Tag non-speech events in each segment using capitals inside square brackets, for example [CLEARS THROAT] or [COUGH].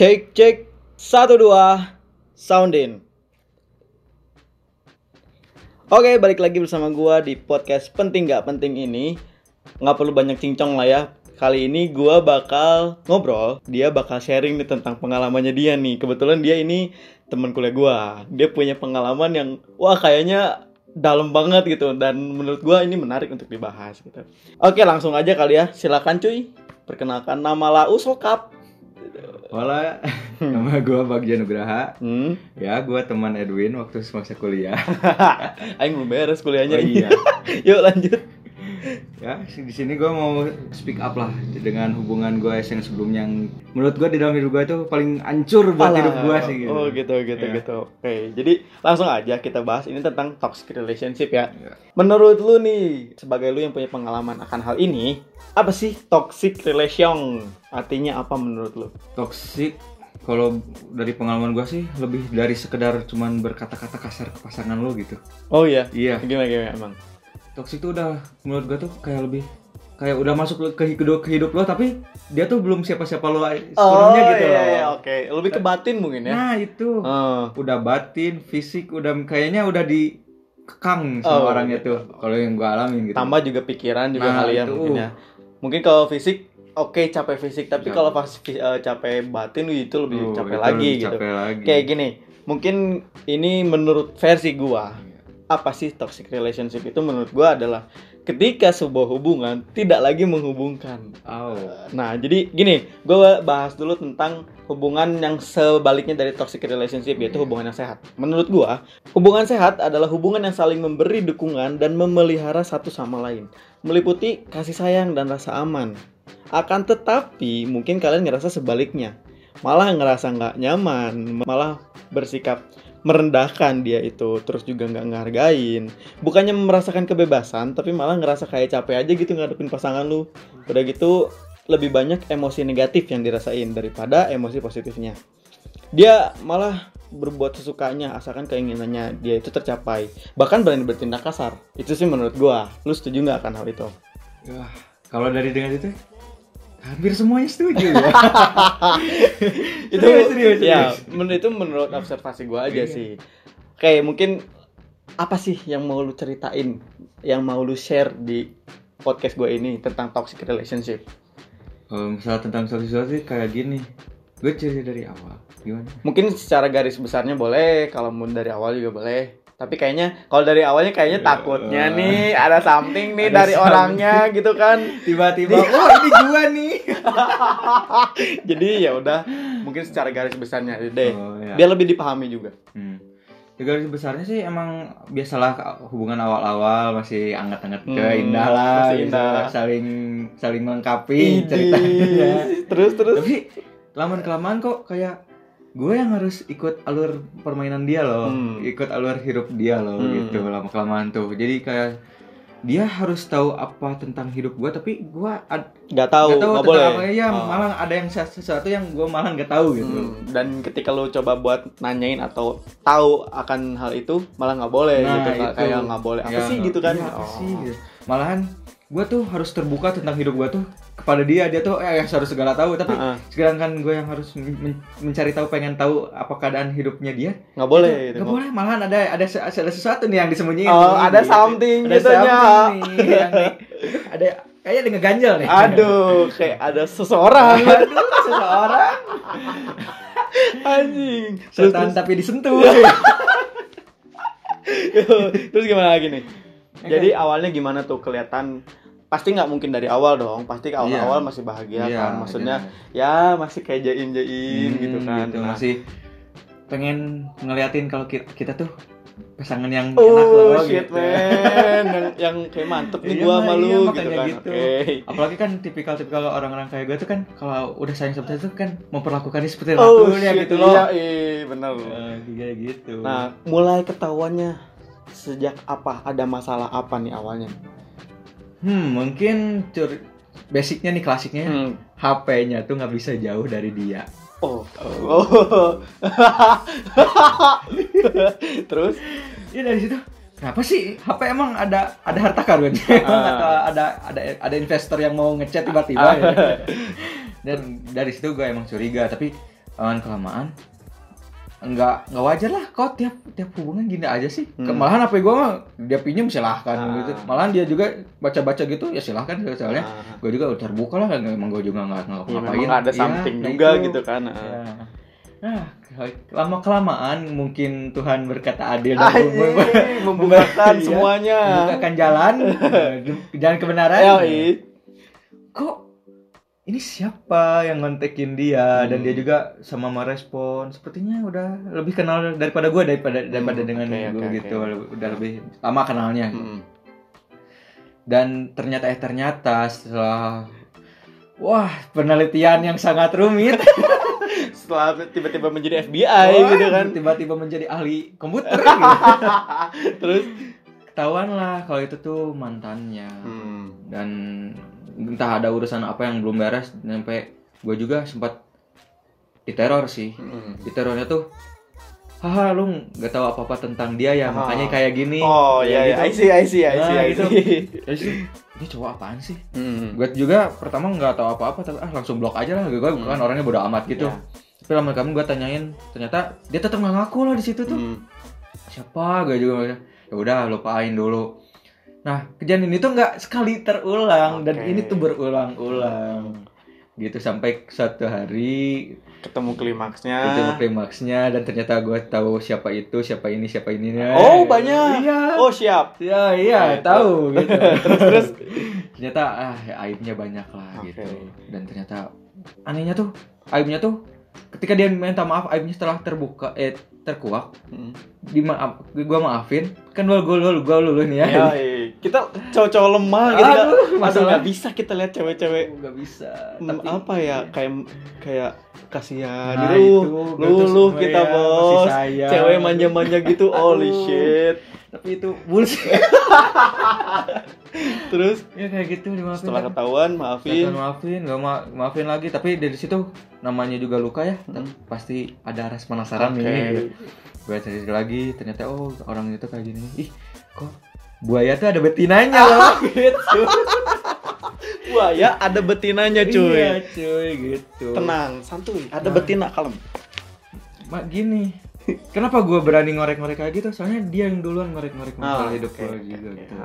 Cek cek satu dua sound in. Oke balik lagi bersama gua di podcast penting gak penting ini. Nggak perlu banyak cincong lah ya. Kali ini gua bakal ngobrol. Dia bakal sharing nih tentang pengalamannya dia nih. Kebetulan dia ini teman kuliah gua. Dia punya pengalaman yang wah kayaknya dalam banget gitu dan menurut gua ini menarik untuk dibahas gitu. Oke langsung aja kali ya. Silakan cuy. Perkenalkan nama Lau Sokap. Hola, [LAUGHS] nama gue Bagja Nugraha. Hmm. Ya, gue teman Edwin waktu semasa kuliah. [LAUGHS] Aing belum beres kuliahnya. Oh, iya. [LAUGHS] Yuk lanjut. Ya, di sini gue mau speak up lah dengan hubungan gue yang sebelumnya yang menurut gue di dalam hidup gue tuh paling hancur buat Alah. hidup gue sih gitu. Oh gitu gitu Ya. gitu. Oke, jadi langsung aja kita bahas ini tentang toxic relationship ya. Ya. Menurut lu nih, sebagai lu yang punya pengalaman akan hal ini, apa sih toxic relation? Artinya apa menurut lu? Toxic kalau dari pengalaman gue sih lebih dari sekedar cuman berkata-kata kasar ke pasangan lo gitu. Oh iya. Iya, Gimana gimana emang? Toxic tuh udah menurut gue tuh kayak lebih kayak udah masuk ke hidup, ke hidup lo tapi dia tuh belum siapa-siapa lo sepenuhnya gitu iya, loh. iya, oke. Lebih ke batin mungkin ya. Nah, itu. Eh, udah batin, fisik udah kayaknya udah dikekang sama Oh, orangnya gitu. tuh. Kalau yang gua alamin gitu. tambah juga pikiran juga Nah, kali ya itu. mungkin ya. Mungkin kalau fisik oke capek fisik, tapi kalau pas eh, capek batin itu lebih Oh, capek itu lagi lebih gitu. Capek lagi. Kayak gini, mungkin ini menurut versi gua. Apa sih toxic relationship itu menurut gua adalah ketika sebuah hubungan tidak lagi menghubungkan. Oh. Nah, jadi gini, gua bahas dulu tentang hubungan yang sebaliknya dari toxic relationship yaitu hubungan yang sehat. Menurut gua, hubungan sehat adalah hubungan yang saling memberi dukungan dan memelihara satu sama lain, meliputi kasih sayang dan rasa aman. Akan tetapi, mungkin kalian ngerasa sebaliknya, malah ngerasa nggak nyaman, malah bersikap merendahkan dia itu, terus juga nggak ngehargain. Bukannya merasakan kebebasan, tapi malah ngerasa kayak capek aja gitu ngadepin pasangan lu. Udah gitu, lebih banyak emosi negatif yang dirasain daripada emosi positifnya. Dia malah berbuat sesukanya asalkan keinginannya dia itu tercapai. Bahkan berani bertindak kasar. Itu sih menurut gua. Lu setuju nggak akan hal itu? Wah, kalau dari dengan itu hampir semuanya setuju ya. [LAUGHS] itu Serius, serius, ya menurut itu menurut observasi gua aja Iya. sih kayak mungkin apa sih yang mau lu ceritain yang mau lu share di podcast gua ini tentang toxic relationship Kalau misalnya tentang solusi sih kayak gini. Gue cerita dari awal. Gimana? mungkin secara garis besarnya boleh kalau mau dari awal juga boleh tapi kayaknya kalau dari awalnya kayaknya takutnya nih ada something nih Ada dari something. orangnya gitu kan Tiba-tiba, oh ini gua nih. [LAUGHS] jadi ya udah mungkin secara garis besarnya deh Oh, iya. biar lebih dipahami juga Hmm. Ya, garis besarnya sih emang biasalah hubungan awal-awal masih anget-anget Hmm, keindah lah, masih bisa indah. saling saling melengkapi ceritanya. terus terus Tapi lama kelamaan kok kayak gue yang harus ikut alur permainan dia loh, Hmm. ikut alur hidup dia loh Hmm. gitu lama kelamaan tuh. Jadi kayak dia harus tahu apa tentang hidup gue tapi gue nggak tahu nggak tahu tentang boleh apa ya Oh. malah ada yang ses- sesuatu yang gue malah nggak tahu gitu. Hmm, dan ketika lu coba buat nanyain atau tahu akan hal itu malah nggak boleh Nah, gitu itu. kayak nggak boleh apa Ya, sih gitu kan apa Oh. sih gitu. malahan gue tuh harus terbuka tentang hidup gue tuh kepada dia. Dia tuh eh, harus segala tahu. Tapi Ah, ah. sedangkan gue yang harus men- mencari tahu pengen tahu apa keadaan hidupnya dia. Nggak boleh itu gitu. nggak boleh. Malahan ada ada ada sesuatu nih yang disembunyiin. Oh, nih, ada gitu. something ada gitunya. something nih yang nih. ada kayaknya ada ngeganjel nih. Aduh kayak ada seseorang. Aduh seseorang. Anjing. Setan terus, tapi disentuh. [LAUGHS] Terus gimana lagi nih? Jadi awalnya gimana tuh kelihatan pasti nggak mungkin dari awal dong pasti awal-awal Iya. masih bahagia Iya, kan maksudnya ya masih kayak jaim-jaim gitu Hmm, kan gitu. Nah, masih pengen ngeliatin kalau kita, kita tuh pasangan yang enak Oh loh shit gitu. man, yang yang kayak mantep nih Iya, gua sama iya, lu gitu kan. gitu. Oke. Apalagi kan tipikal-tipikal orang-orang kayak gue tuh kan kalau udah sayang seperti itu kan memperlakukannya seperti Oh ratunya shit, gitu loh. Iya, iya bener. Eh, kayak gitu. Nah, mulai ketahuannya sejak apa? Ada masalah apa nih awalnya? Hmm, mungkin cur basicnya nih klasiknya Hmm. HP-nya tuh nggak bisa jauh dari dia. Oh. Oh. [LAUGHS] Terus? Ya dari situ Kenapa sih HP emang ada ada harta karun? [LAUGHS] Emang Ah. atau ada ada ada investor yang mau ngechat tiba-tiba ya? [LAUGHS] Dan dari situ gue emang curiga, tapi lama kelamaan nggak nggak wajar lah kok tiap tiap hubungan gini aja sih Hmm. malahan apa gue mah dia pinjam silahkan Ah. gitu malahan dia juga baca baca gitu ya silahkan soalnya Ah. gue juga udah terbuka lah nggak- emang gue juga nggak nggak Ya, ngapain ada Iya, something nah juga itu. gitu kan. Ya. Nah, lama kelamaan mungkin Tuhan berkata adil dan Anjing, mem- membukakan [LAUGHS] Iya, semuanya. membukakan jalan [LAUGHS] jalan kebenaran Yoi. kok ini siapa yang ngontekin dia dan Hmm. dia juga sama merespon sepertinya udah lebih kenal daripada gue daripada daripada Hmm, dengan oke, gue oke, gitu oke. udah lebih lama kenalnya Mm-mm. dan ternyata eh ternyata setelah wah penelitian yang sangat rumit [LAUGHS] Setelah tiba-tiba menjadi FBI Wah, gitu kan. tiba-tiba menjadi ahli komputer gitu. [LAUGHS] Terus ketahuan lah kalau itu tuh mantannya hmm. dan entah ada urusan apa yang belum beres sampai gue juga sempat diteror sih Mm. diterornya tuh haha lu nggak tahu apa apa tentang dia ya Ah. makanya kayak gini Oh iya, iya. I see, I see, I see, Nah, I gitu. see. Terus ini cowok apaan sih Hmm. gue juga pertama nggak tahu apa apa tapi ah langsung blok aja lah gue kan Hmm. orangnya bodo amat gitu Ya. tapi lama kamu gue tanyain ternyata dia tetap nggak ngaku loh di situ tuh Hmm. siapa gue juga ya udah lupain dulu nah kejadian ini tuh nggak sekali terulang dan Oke. ini tuh berulang-ulang gitu sampai suatu hari Ketemu klimaksnya. itu klimaksnya dan ternyata gue tahu siapa itu siapa ini siapa ini Oh, banyak. iya Oh, siap. ya iya Oke, tahu gitu [LAUGHS] terus terus ternyata ah aibnya banyak lah Oke. gitu dan ternyata anehnya tuh aibnya tuh ketika dia minta maaf aibnya setelah terbuka eh terkuak Hmm. di maaf gua maafin kan gua gua gua lulu nih ya Ya, iya. Kita cowok-cowok lemah gitu Aduh, nggak- aduh masalah. nggak bisa kita lihat cewek-cewek. Nggak bisa. Hmm, tapi apa ya kayak kayak kasihan. Nah, gitu itu, lu lu gue kita ya, bos. cewek manja-manja gitu holy shit. Tapi itu bullshit. [LAUGHS] Terus? Ya kayak gitu dimaafin setelah kan. ketahuan Setelah maafin maafin nggak ma maafin lagi. Tapi dari situ namanya juga luka ya. Hmm. pasti ada rasa penasaran Oke. nih gue cari lagi ternyata oh orang itu kayak gini. Ih kok buaya tuh ada betinanya loh. [LAUGHS] Gitu. Buaya ada betinanya cuy iya cuy. gitu. Tenang santuy. Ada Nah. betina kalem. Mak gini. Kenapa gue berani ngorek-ngorek kayak gitu? Soalnya dia yang duluan ngorek-ngorek masalah Ah, hidup oke, gue oke, juga oke. gitu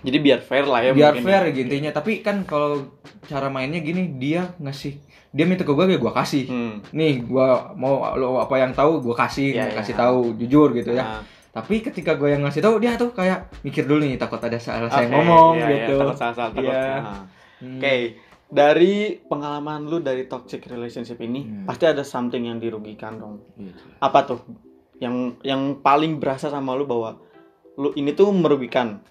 jadi biar fair lah ya biar fair ya. gitu intinya tapi kan kalau cara mainnya gini dia ngasih dia minta ke gue ya gue kasih. Hmm. nih gua mau lo apa yang tahu gua kasih Iya, kasih iya. tahu jujur gitu ya. Nah, tapi ketika gue yang ngasih tahu dia tuh kayak mikir dulu nih takut ada salah saya oke, ngomong iya, gitu iya, takut salah-salah, takut. Iya. Nah. Hmm. Oke, dari pengalaman lu dari toxic relationship ini Hmm. pasti ada something yang dirugikan dong. Gitu. Apa tuh? Yang yang paling berasa sama lu bahwa lu ini tuh merugikan.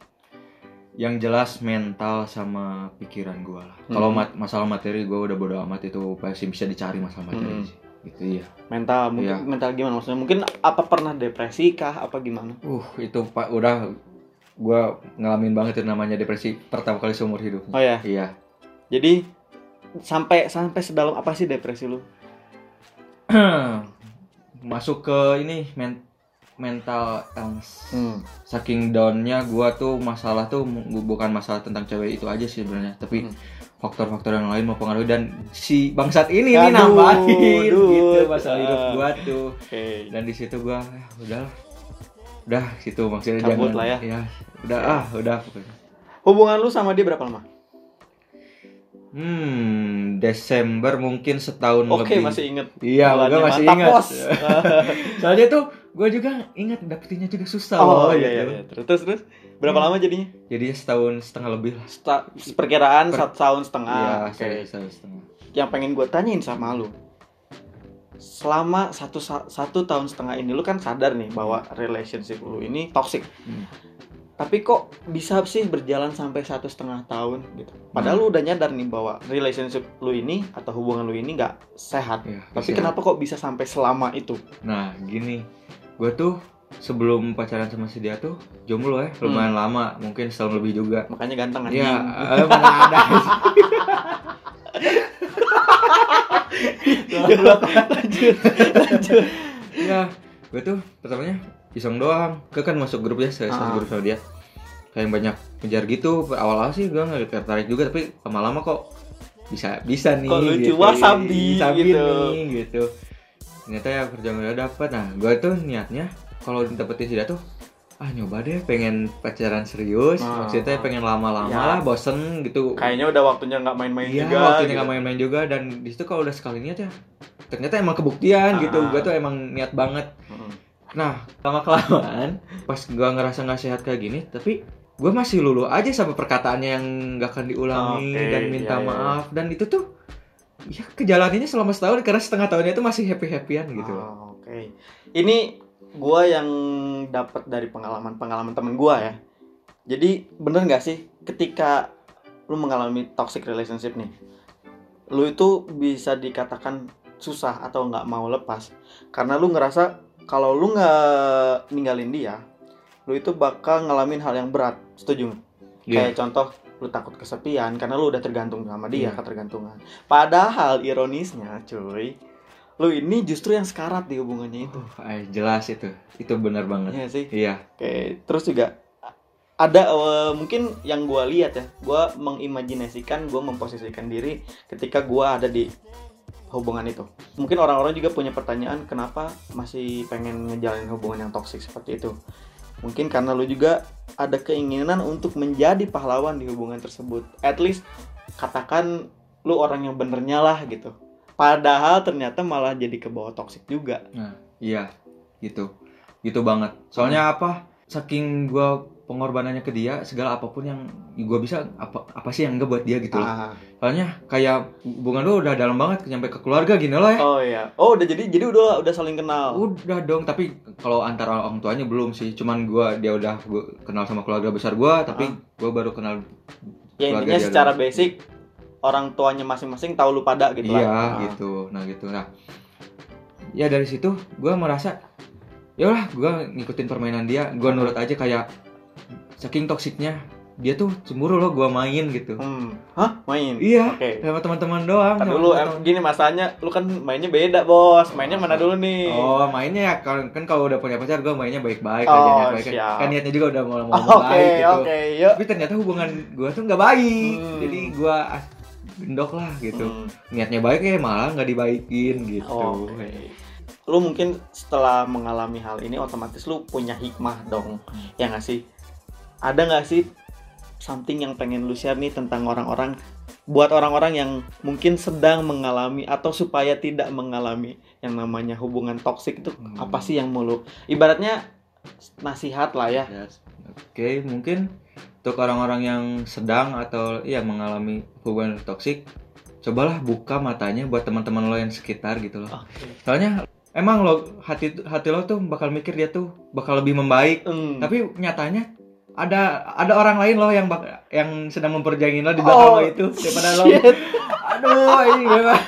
yang jelas mental sama pikiran gua lah Hmm. kalau mat- masalah materi gua udah bodo amat itu pasti bisa dicari masalah materi Hmm. sih gitu iya Mental mungkin Iya. mental gimana maksudnya? Mungkin apa pernah depresi kah apa gimana? uh itu pak udah gua ngalamin banget itu namanya depresi pertama kali seumur hidup Oh ya. iya Jadi sampai sampai sedalam apa sih depresi lu? [CLEARS THROAT] masuk ke ini men- mental illness Hmm. saking downnya gua tuh masalah tuh bukan masalah tentang cewek itu aja sih sebenarnya tapi Hmm. Faktor-faktor yang lain mempengaruhi dan si bangsat ini nih Aduh, nambahin duh, gitu masalah hidup gua tuh Oke. dan di situ gua ah, udah udah situ maksudnya Cabut jangan lah ya. udah ah udah pokoknya. Hubungan lu sama dia berapa lama? hmm Desember mungkin setahun Oke, lebih masih inget. iya gua masih mantap, ingat bos. [LAUGHS] soalnya tuh gua juga ingat dapetinnya juga susah oh loh, iya, gitu. iya, iya. Terus terus berapa Hmm. lama jadinya? jadi setahun setengah lebih lah Sta- perkiraan Per- satu tahun setengah. iya Oke. setahun setengah Yang pengen gue tanyain sama lu, selama satu sa- satu tahun setengah ini lu kan sadar nih bahwa relationship lu ini toxic. Hmm. Tapi kok bisa sih berjalan sampai satu setengah tahun gitu? Padahal Hmm. lu udah nyadar nih bahwa relationship lu ini atau hubungan lu ini nggak sehat. Iya, Tapi bisa. kenapa kok bisa sampai selama itu? Nah, gini, gue tuh sebelum pacaran sama si dia tuh jomblo ya, lumayan lama, mungkin setahun lebih juga. Makanya ganteng kan? Iya, eh, mana ada. [LAUGHS] lanjut, lanjut. ya, gue tuh pertamanya iseng doang. Gue kan masuk grup ya, saya Ah. grup sama dia. Kayak yang banyak ngejar gitu. Awal-awal sih gue nggak tertarik juga, tapi lama-lama kok bisa bisa nih Kok lucu, gitu. wah, Sabdi gitu. nih gitu ternyata ya perjuangan udah dapat nah gue tuh niatnya kalau dapetin si tuh ah nyoba deh pengen pacaran serius Ah. maksudnya pengen lama-lama Ya. lah bosen gitu Kayaknya udah waktunya nggak main-main Iya, juga. waktunya gitu. nggak main-main juga dan di situ kalau udah sekali niat ya ternyata emang kebuktian gitu. Ah. Gue tuh emang niat banget. Mm. Nah, lama kelamaan pas gua ngerasa nggak sehat kayak gini, tapi gue masih lulu aja sama perkataannya yang nggak akan diulangi Oke, dan minta iya, iya. maaf dan itu tuh ya kejalaninya selama setahun karena setengah tahunnya itu masih happy happyan gitu. Oh, Oke. Ini gua yang dapat dari pengalaman-pengalaman temen gua ya. Jadi bener nggak sih ketika lu mengalami toxic relationship nih, lu itu bisa dikatakan susah atau nggak mau lepas karena lu ngerasa kalau lu nggak ninggalin dia, lu itu bakal ngalamin hal yang berat. Setuju? Iya. Kayak contoh lu takut kesepian karena lu udah tergantung sama dia, Iya. ketergantungan. Padahal ironisnya, cuy, lu ini justru yang sekarat di hubungannya itu. Uh, jelas itu, itu benar banget. Iya sih. Iya, Oke, terus juga ada eh, mungkin yang gua lihat ya, gua mengimajinasikan, gua memposisikan diri ketika gua ada di hubungan itu. Mungkin orang-orang juga punya pertanyaan kenapa masih pengen ngejalanin hubungan yang toksik seperti itu. Mungkin karena lu juga ada keinginan untuk menjadi pahlawan di hubungan tersebut. At least katakan lu orang yang benernya lah gitu. Padahal ternyata malah jadi ke bawah toksik juga. nah, iya, gitu, gitu banget. Soalnya apa? Saking gua pengorbanannya ke dia, segala apa pun yang gua bisa, apa apa sih yang enggak buat dia gitu loh. Ah. Soalnya kayak hubungan lu udah dalam banget nyampe ke keluarga gini loh ya. Oh iya. Oh udah jadi jadi udah udah saling kenal. Udah dong, tapi kalau antara orang tuanya belum sih. Cuman gua dia udah gua kenal sama keluarga besar gua, tapi Ah. gua baru kenal ya intinya secara dong. basic orang tuanya masing-masing tahu lu pada gitu iya lah. Ah. gitu. Nah, gitu. Nah. Ya dari situ gua merasa ya udah gua ngikutin permainan dia, gua nurut aja kayak saking toksiknya dia tuh cemburu loh gua main gitu. Hmm. Hah? Main? Iya, Oke. sama teman-teman doang. Tapi dulu em, gini masanya lu kan mainnya beda, Bos. Mainnya mana dulu nih? Oh mainnya ya kalau kan kalau udah punya pacar gue mainnya baik-baik Oh, aja niat baik siap. kan niatnya juga udah mau [LAUGHS] mau Oke, baik gitu oke, yuk. tapi ternyata hubungan gue tuh nggak baik Hmm. jadi gue gendok lah gitu Hmm. niatnya baik ya malah nggak dibaikin gitu Oke. Lu mungkin setelah mengalami hal ini otomatis lu punya hikmah dong. Ya nggak sih? Ada nggak sih something yang pengen lu share nih tentang orang-orang buat orang-orang yang mungkin sedang mengalami atau supaya tidak mengalami yang namanya hubungan toksik itu Hmm. apa sih yang mau lu ibaratnya nasihat lah ya. Ya, oke mungkin untuk orang-orang yang sedang atau ya mengalami hubungan toksik cobalah buka matanya buat teman-teman lo yang sekitar gitu loh Oke. soalnya emang lo hati hati lo tuh bakal mikir dia tuh bakal lebih membaik Hmm. tapi nyatanya ada ada orang lain loh yang bak- yang sedang memperjuangin lo di belakang Oh, lo itu daripada lo shit. aduh ini memang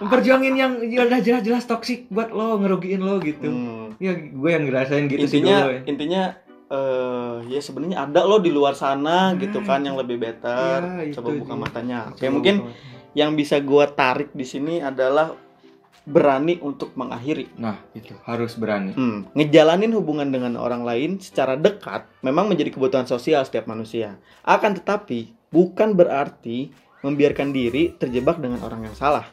memperjuangin yang ya udah jelas-jelas toksik buat lo ngerugiin lo gitu Hmm. ya gue yang ngerasain gitu sih intinya dulu ya. intinya eh ya sebenarnya ada loh di luar sana gitu kan yang lebih better. Itu coba buka dia. matanya. Oke Coba mungkin buka. yang bisa gua tarik di sini adalah berani untuk mengakhiri. Nah itu. Harus berani. Hmm, ngejalanin hubungan dengan orang lain secara dekat memang menjadi kebutuhan sosial setiap manusia. Akan tetapi bukan berarti membiarkan diri terjebak dengan orang yang salah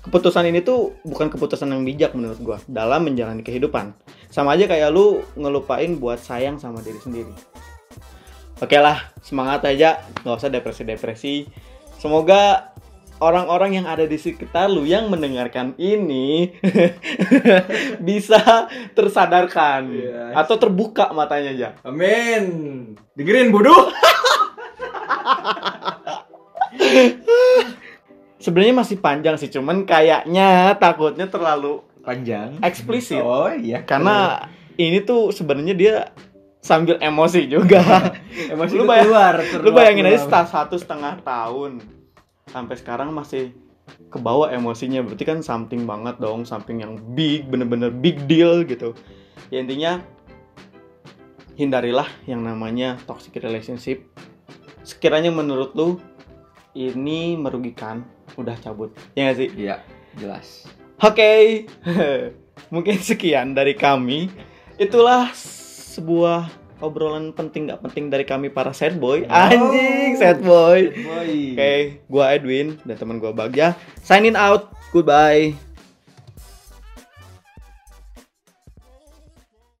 keputusan ini tuh bukan keputusan yang bijak menurut gua dalam menjalani kehidupan. Sama aja kayak lu ngelupain buat sayang sama diri sendiri. Oke lah semangat aja nggak usah depresi-depresi. Semoga orang-orang yang ada di sekitar lu yang mendengarkan ini [LAUGHS] bisa tersadarkan Yes. atau terbuka matanya aja amin. Dengerin bodoh [LAUGHS] sebenarnya masih panjang sih cuman kayaknya takutnya terlalu panjang. eksplisit. Oh iya. Karena ini tuh sebenarnya dia sambil emosi juga. [LAUGHS] Emosi lu bayang- keluar lu bayangin aja keluar. setelah satu setengah tahun. Sampai sekarang masih ke bawah emosinya. Berarti kan something banget dong something yang big bener-bener big deal gitu. Ya intinya hindarilah yang namanya toxic relationship. Sekiranya menurut lu ini merugikan udah cabut ya nggak sih iya jelas Oke, [LAUGHS] mungkin sekian dari kami. Itulah sebuah obrolan penting nggak penting dari kami para sad boy. Oh. Anjing, sad boy. Boy. Oke, gua Edwin dan teman gua Bagja. Signing out. Goodbye.